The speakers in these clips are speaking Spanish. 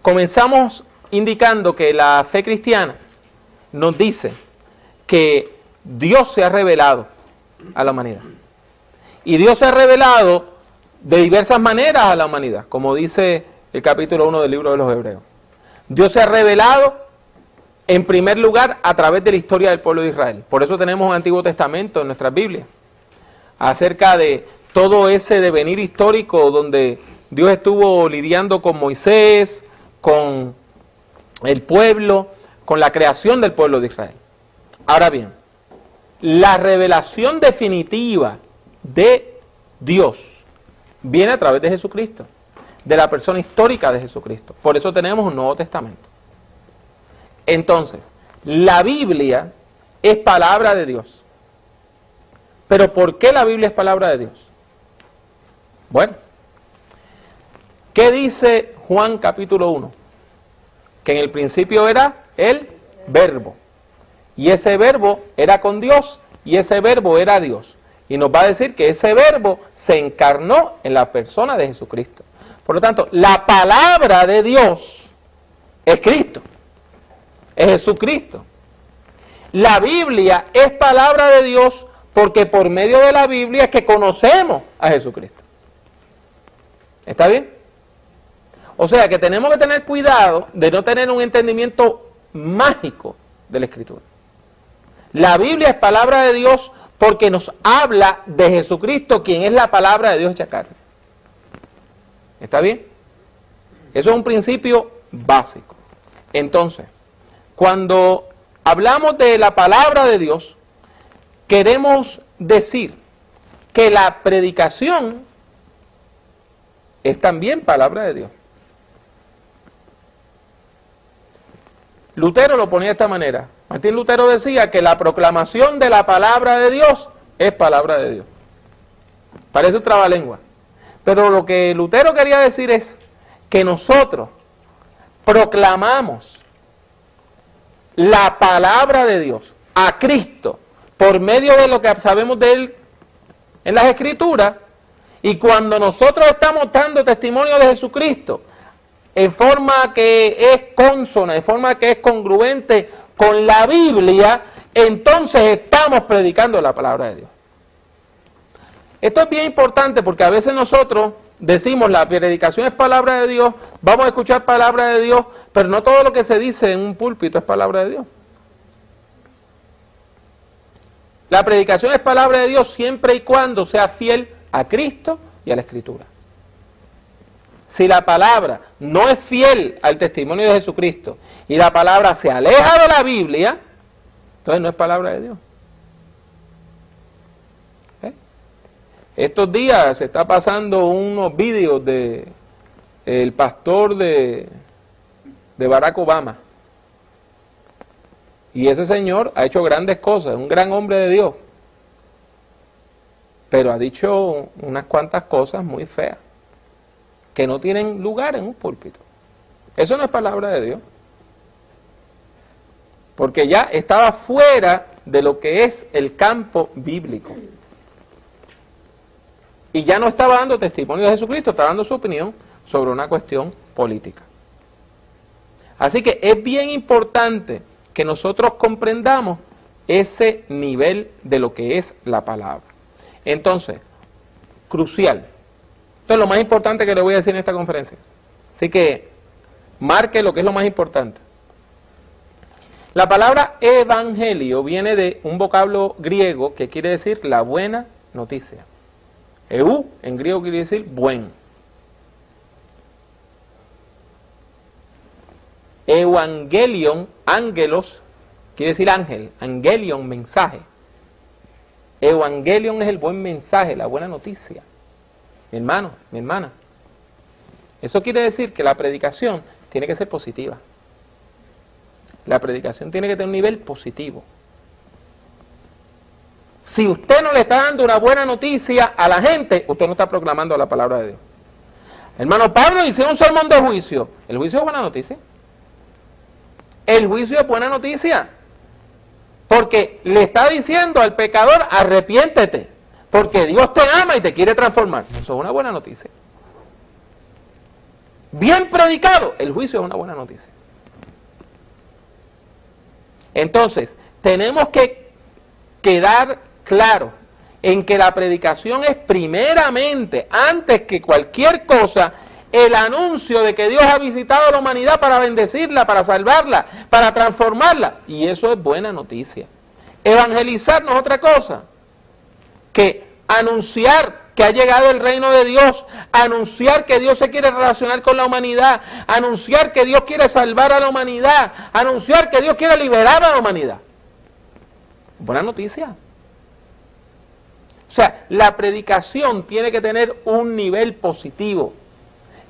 Comenzamos indicando que la fe cristiana nos dice que Dios se ha revelado a la humanidad. Y Dios se ha revelado de diversas maneras a la humanidad, como dice el capítulo 1 del libro de los Hebreos. Dios se ha revelado en primer lugar a través de la historia del pueblo de Israel. Por eso tenemos un Antiguo Testamento en nuestras Biblias, acerca de todo ese devenir histórico donde Dios estuvo lidiando con Moisés, con el pueblo, con la creación del pueblo de Israel. Ahora bien, la revelación definitiva de Dios viene a través de Jesucristo, de la persona histórica de Jesucristo. Por eso tenemos un Nuevo Testamento. Entonces, la Biblia es palabra de Dios. Pero ¿por qué la Biblia es palabra de Dios? Bueno, ¿qué dice Juan capítulo 1? Que en el principio era el verbo. Y ese verbo era con Dios y ese verbo era Dios. Y nos va a decir que ese verbo se encarnó en la persona de Jesucristo. Por lo tanto, la palabra de Dios es Cristo. Es Jesucristo. La Biblia es palabra de Dios porque por medio de la Biblia es que conocemos a Jesucristo. ¿Está bien? O sea que tenemos que tener cuidado de no tener un entendimiento mágico de la Escritura. La Biblia es palabra de Dios porque nos habla de Jesucristo, quien es la palabra de Dios hecha. ¿Está bien? Eso es un principio básico. Entonces, cuando hablamos de la palabra de Dios, queremos decir que la predicación es también palabra de Dios. Lutero lo ponía de esta manera. Martín Lutero decía que la proclamación de la palabra de Dios es palabra de Dios. Parece un trabalengua. Pero lo que Lutero quería decir es que nosotros proclamamos la palabra de Dios a Cristo por medio de lo que sabemos de Él en las Escrituras. Y cuando nosotros estamos dando testimonio de Jesucristo en forma que es consona, en forma que es congruente con la Biblia, entonces estamos predicando la palabra de Dios. Esto es bien importante porque a veces nosotros decimos la predicación es palabra de Dios, vamos a escuchar palabra de Dios, pero no todo lo que se dice en un púlpito es palabra de Dios. La predicación es palabra de Dios siempre y cuando sea fiel a Cristo y a la Escritura. Si la palabra no es fiel al testimonio de Jesucristo y la palabra se aleja de la Biblia, entonces no es palabra de Dios. ¿Eh? Estos días se está pasando unos vídeos de el pastor de, de Barack Obama. Y ese señor ha hecho grandes cosas, un gran hombre de Dios. Pero ha dicho unas cuantas cosas muy feas que no tienen lugar en un púlpito. Eso no es palabra de Dios. Porque ya estaba fuera de lo que es el campo bíblico. Y ya no estaba dando testimonio de Jesucristo, estaba dando su opinión sobre una cuestión política. Así que es bien importante que nosotros comprendamos ese nivel de lo que es la palabra. Entonces, crucial, esto es lo más importante que le voy a decir en esta conferencia. Así que marque lo que es lo más importante. La palabra evangelio viene de un vocablo griego que quiere decir la buena noticia. Eu en griego quiere decir buen. Evangelion, ángelos, quiere decir ángel. Angelion, mensaje. Evangelion es el buen mensaje, la buena noticia mi hermano, mi hermana. Eso quiere decir que la predicación tiene que ser positiva. La predicación tiene que tener un nivel positivo. Si usted no le está dando una buena noticia a la gente, usted no está proclamando la palabra de Dios. Hermano Pablo hicieron un sermón de juicio. ¿El juicio es buena noticia? El juicio es buena noticia. Porque le está diciendo al pecador, arrepiéntete. Porque Dios te ama y te quiere transformar. Eso es una buena noticia. bien predicado, el juicio es una buena noticia. Entonces, tenemos que quedar claro en que la predicación es primeramente, antes que cualquier cosa, el anuncio de que Dios ha visitado a la humanidad para bendecirla, para salvarla, para transformarla. Y eso es buena noticia. Evangelizar no es otra cosa que anunciar que ha llegado el reino de Dios, anunciar que Dios se quiere relacionar con la humanidad, anunciar que Dios quiere salvar a la humanidad, anunciar que Dios quiere liberar a la humanidad. Buena noticia. O sea, la predicación tiene que tener un nivel positivo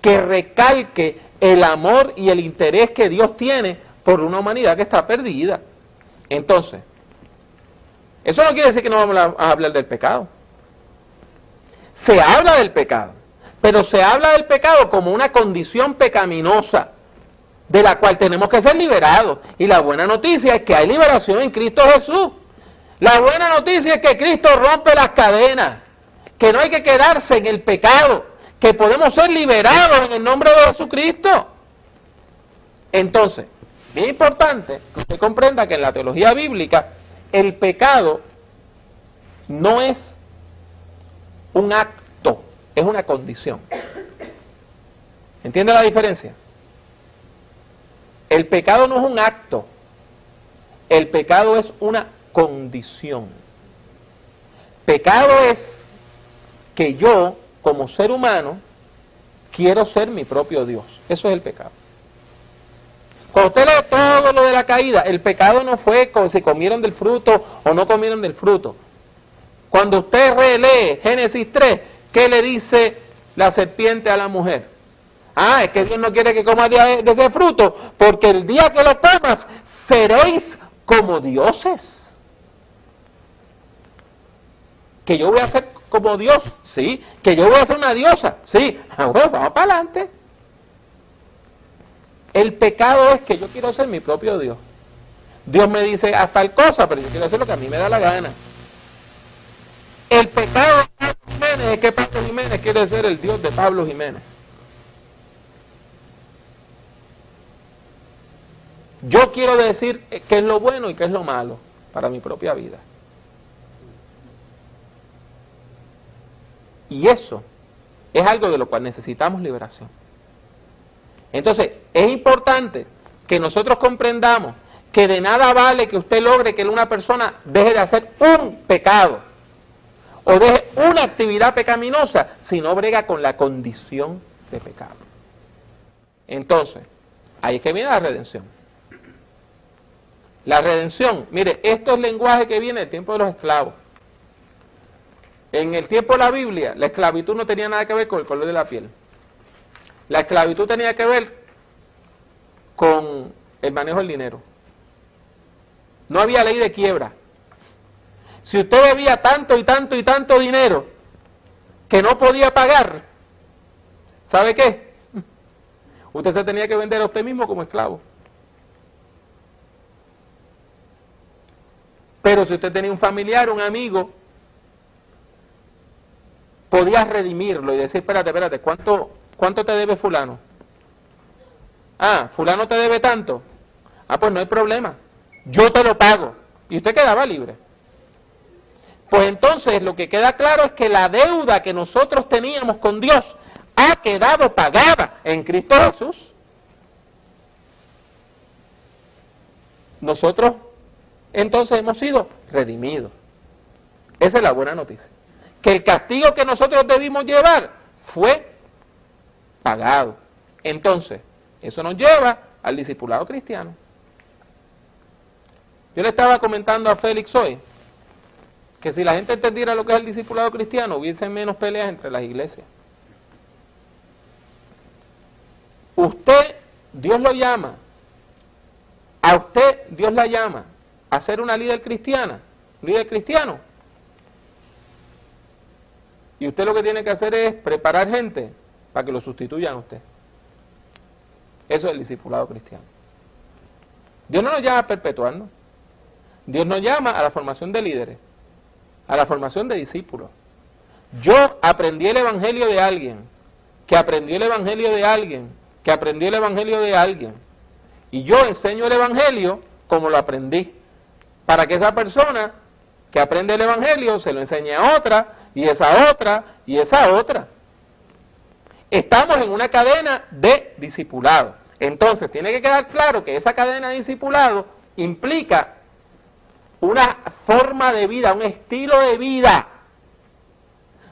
que recalque el amor y el interés que Dios tiene por una humanidad que está perdida. Entonces, eso no quiere decir que no vamos a hablar del pecado. Se habla del pecado, pero se habla del pecado como una condición pecaminosa de la cual tenemos que ser liberados. Y la buena noticia es que hay liberación en Cristo Jesús. La buena noticia es que Cristo rompe las cadenas, que no hay que quedarse en el pecado, que podemos ser liberados en el nombre de Jesucristo. Entonces, bien importante que usted comprenda que en la teología bíblica el pecado no es un acto, es una condición. ¿Entiende la diferencia? El pecado no es un acto, el pecado es una condición. Pecado es que yo, como ser humano, quiero ser mi propio Dios. Eso es el pecado. Lee todo lo de la caída, el pecado no fue si comieron del fruto o no comieron del fruto. Cuando usted relee Génesis 3, ¿qué le dice la serpiente a la mujer? Ah, es que Dios no quiere que comas de ese fruto, porque el día que lo comas seréis como dioses que yo voy a ser como Dios, sí, que yo voy a ser una diosa, sí, bueno, vamos para adelante. El pecado es que yo quiero ser mi propio Dios. Dios me dice hasta tal cosa, pero yo quiero hacer lo que a mí me da la gana. El pecado de Pablo Jiménez es que Pablo Jiménez quiere ser el Dios de Pablo Jiménez. Yo quiero decir qué es lo bueno y qué es lo malo para mi propia vida. Y eso es algo de lo cual necesitamos liberación. Entonces, es importante que nosotros comprendamos que de nada vale que usted logre que una persona deje de hacer un pecado o deje una actividad pecaminosa si no brega con la condición de pecado. Entonces, ahí es que viene la redención. La redención, mire, esto es lenguaje que viene del tiempo de los esclavos. En el tiempo de la Biblia, la esclavitud no tenía nada que ver con el color de la piel. La esclavitud tenía que ver con el manejo del dinero. No había ley de quiebra. Si usted debía tanto y tanto y tanto dinero que no podía pagar, ¿sabe qué? Usted se tenía que vender a usted mismo como esclavo. Pero si usted tenía un familiar, un amigo, podías redimirlo y decir, espérate, espérate, ¿cuánto, cuánto te debe fulano? Ah, fulano te debe tanto. Ah, pues no hay problema. Yo te lo pago. Y usted quedaba libre. Pues entonces lo que queda claro es que la deuda que nosotros teníamos con Dios ha quedado pagada en Cristo Jesús. Nosotros entonces hemos sido redimidos. Esa es la buena noticia que el castigo que nosotros debimos llevar fue pagado. Entonces, eso nos lleva al discipulado cristiano. Yo le estaba comentando a Félix hoy que si la gente entendiera lo que es el discipulado cristiano, hubiese menos peleas entre las iglesias. Usted, Dios lo llama, a usted Dios la llama a ser una líder cristiana, líder cristiano. Y usted lo que tiene que hacer es preparar gente para que lo sustituyan a usted. Eso es el discipulado cristiano. Dios no nos llama a perpetuarnos. Dios nos llama a la formación de líderes, a la formación de discípulos. Yo aprendí el evangelio de alguien, que aprendió el evangelio de alguien, que aprendió el Evangelio de alguien. Y yo enseño el Evangelio como lo aprendí. Para que esa persona que aprende el Evangelio se lo enseñe a otra, y esa otra, y esa otra. Estamos en una cadena de discipulado. Entonces, tiene que quedar claro que esa cadena de discipulado implica una forma de vida, un estilo de vida,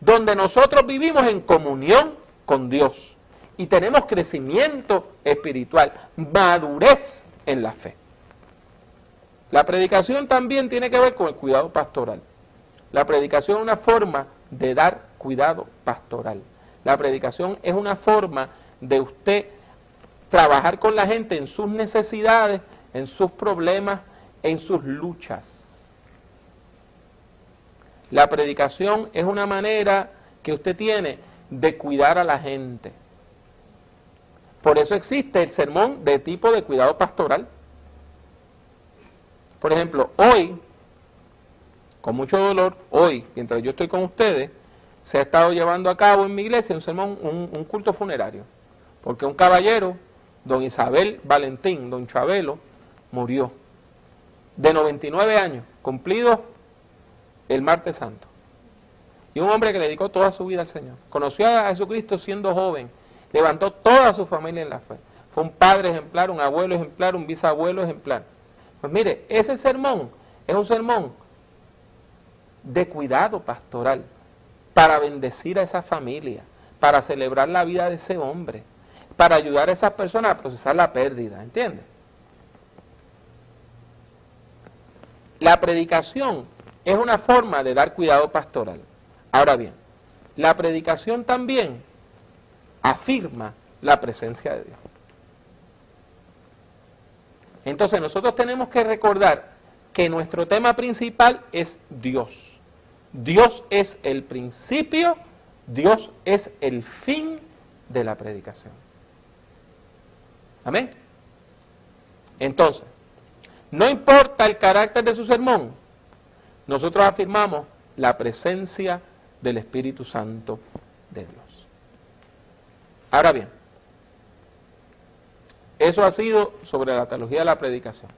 donde nosotros vivimos en comunión con Dios y tenemos crecimiento espiritual, madurez en la fe. La predicación también tiene que ver con el cuidado pastoral. La predicación es una forma de dar cuidado pastoral. La predicación es una forma de usted trabajar con la gente en sus necesidades, en sus problemas, en sus luchas. La predicación es una manera que usted tiene de cuidar a la gente. Por eso existe el sermón de tipo de cuidado pastoral. Por ejemplo, hoy, con mucho dolor, hoy, mientras yo estoy con ustedes, se ha estado llevando a cabo en mi iglesia un sermón, un, culto funerario. Porque un caballero, don Isabel Valentín, don Chabelo, murió de 99 años, cumplido el martes santo. Y un hombre que le dedicó toda su vida al Señor. Conoció a Jesucristo siendo joven, levantó toda su familia en la fe. Fue un padre ejemplar, un abuelo ejemplar, un bisabuelo ejemplar. Pues mire, ese sermón es un sermón de cuidado pastoral para bendecir a esa familia, para celebrar la vida de ese hombre, para ayudar a esas personas a procesar la pérdida, ¿entiendes? La predicación es una forma de dar cuidado pastoral. Ahora bien, la predicación también afirma la presencia de Dios. Entonces nosotros tenemos que recordar que nuestro tema principal es Dios. Dios es el principio, Dios es el fin de la predicación. Amén. Entonces, no importa el carácter de su sermón, nosotros afirmamos la presencia del Espíritu Santo de Dios. Ahora bien, eso ha sido sobre la teología de la predicación.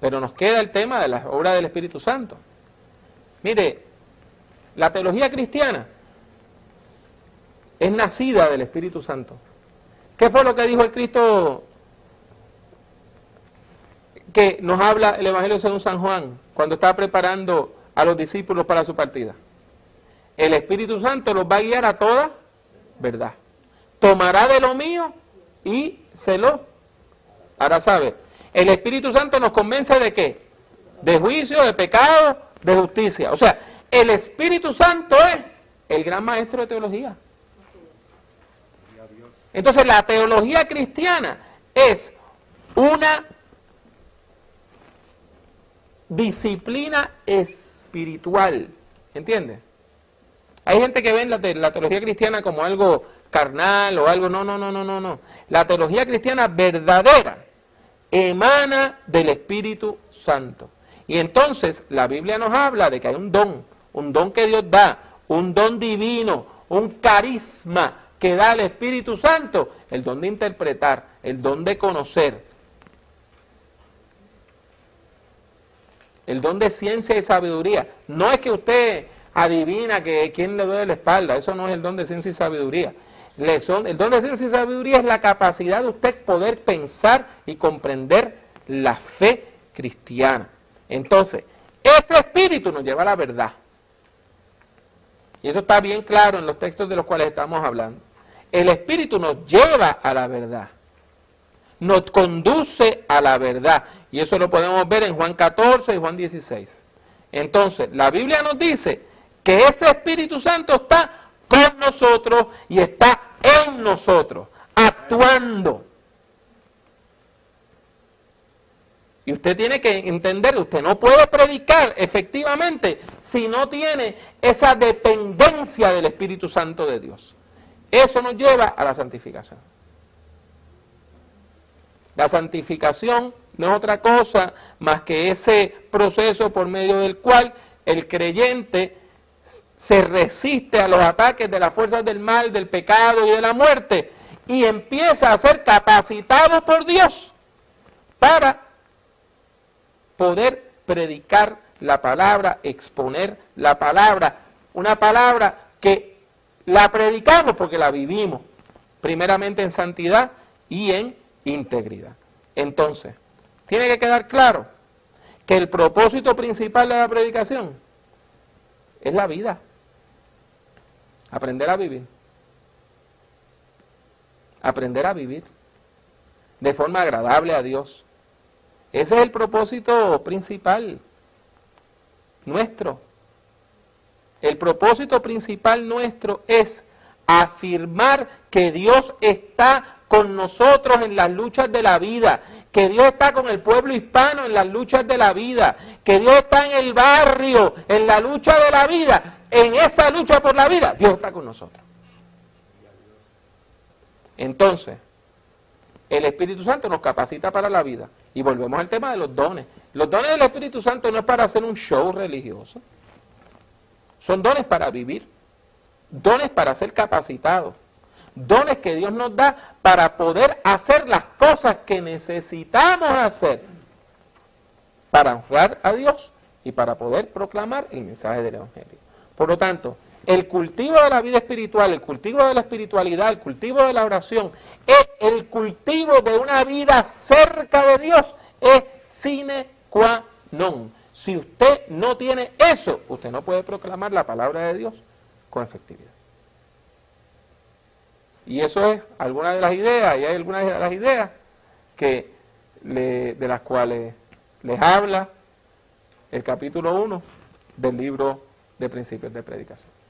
Pero nos queda el tema de la obra del Espíritu Santo. Mire, la teología cristiana es nacida del Espíritu Santo. ¿Qué fue lo que dijo el Cristo que nos habla el Evangelio según San Juan cuando estaba preparando a los discípulos para su partida? El Espíritu Santo los va a guiar a toda verdad. Tomará de lo mío y se lo Ahora sabe, el Espíritu Santo nos convence de qué? De juicio, de pecado, de justicia. O sea, el Espíritu Santo es el gran maestro de teología. Entonces la teología cristiana es una disciplina espiritual. ¿Entiendes? Hay gente que ve la, la, teología cristiana como algo carnal o algo. No, no, no, no, no, no. La teología cristiana verdadera emana del Espíritu Santo. Y entonces la Biblia nos habla de que hay un don, un don que Dios da, un don divino, un carisma que da el Espíritu Santo, el don de interpretar, el don de conocer, el don de ciencia y sabiduría. No es que usted adivina que quién le duele la espalda, eso no es el don de ciencia y sabiduría. el don de ciencia y sabiduría es la capacidad de usted poder pensar y comprender la fe cristiana. Entonces, ese espíritu nos lleva a la verdad. Y eso está bien claro en los textos de los cuales estamos hablando. El espíritu nos lleva a la verdad. Nos conduce a la verdad. Y eso lo podemos ver en Juan 14 y Juan 16. Entonces, la Biblia nos dice que ese Espíritu Santo está con nosotros y está en nosotros, actuando. Y usted tiene que entender, usted no puede predicar efectivamente si no tiene esa dependencia del Espíritu Santo de Dios. Eso nos lleva a la santificación. La santificación no es otra cosa más que ese proceso por medio del cual el creyente se resiste a los ataques de las fuerzas del mal, del pecado y de la muerte y empieza a ser capacitado por Dios para poder predicar la palabra, exponer la palabra, una palabra que la predicamos porque la vivimos, primeramente en santidad y en integridad. Entonces, tiene que quedar claro que el propósito principal de la predicación es la vida, aprender a vivir, aprender a vivir de forma agradable a Dios. Ese es el propósito principal nuestro. El propósito principal nuestro es afirmar que Dios está con nosotros en las luchas de la vida, que Dios está con el pueblo hispano en las luchas de la vida, que Dios está en el barrio, en la lucha de la vida, en esa lucha por la vida, Dios está con nosotros. Entonces, el Espíritu Santo nos capacita para la vida. Y volvemos al tema de los dones. Los dones del Espíritu Santo no es para hacer un show religioso. Son dones para vivir. Dones para ser capacitados. Dones que Dios nos da para poder hacer las cosas que necesitamos hacer para honrar a Dios y para poder proclamar el mensaje del Evangelio. Por lo tanto, el cultivo de la vida espiritual, el cultivo de la espiritualidad, el cultivo de la oración, es el cultivo de una vida cerca de Dios, es sine qua non. Si usted no tiene eso, usted no puede proclamar la palabra de Dios con efectividad. Y eso es alguna de las ideas, y hay algunas de las ideas que de las cuales les habla el capítulo 1 del libro de principios de predicación.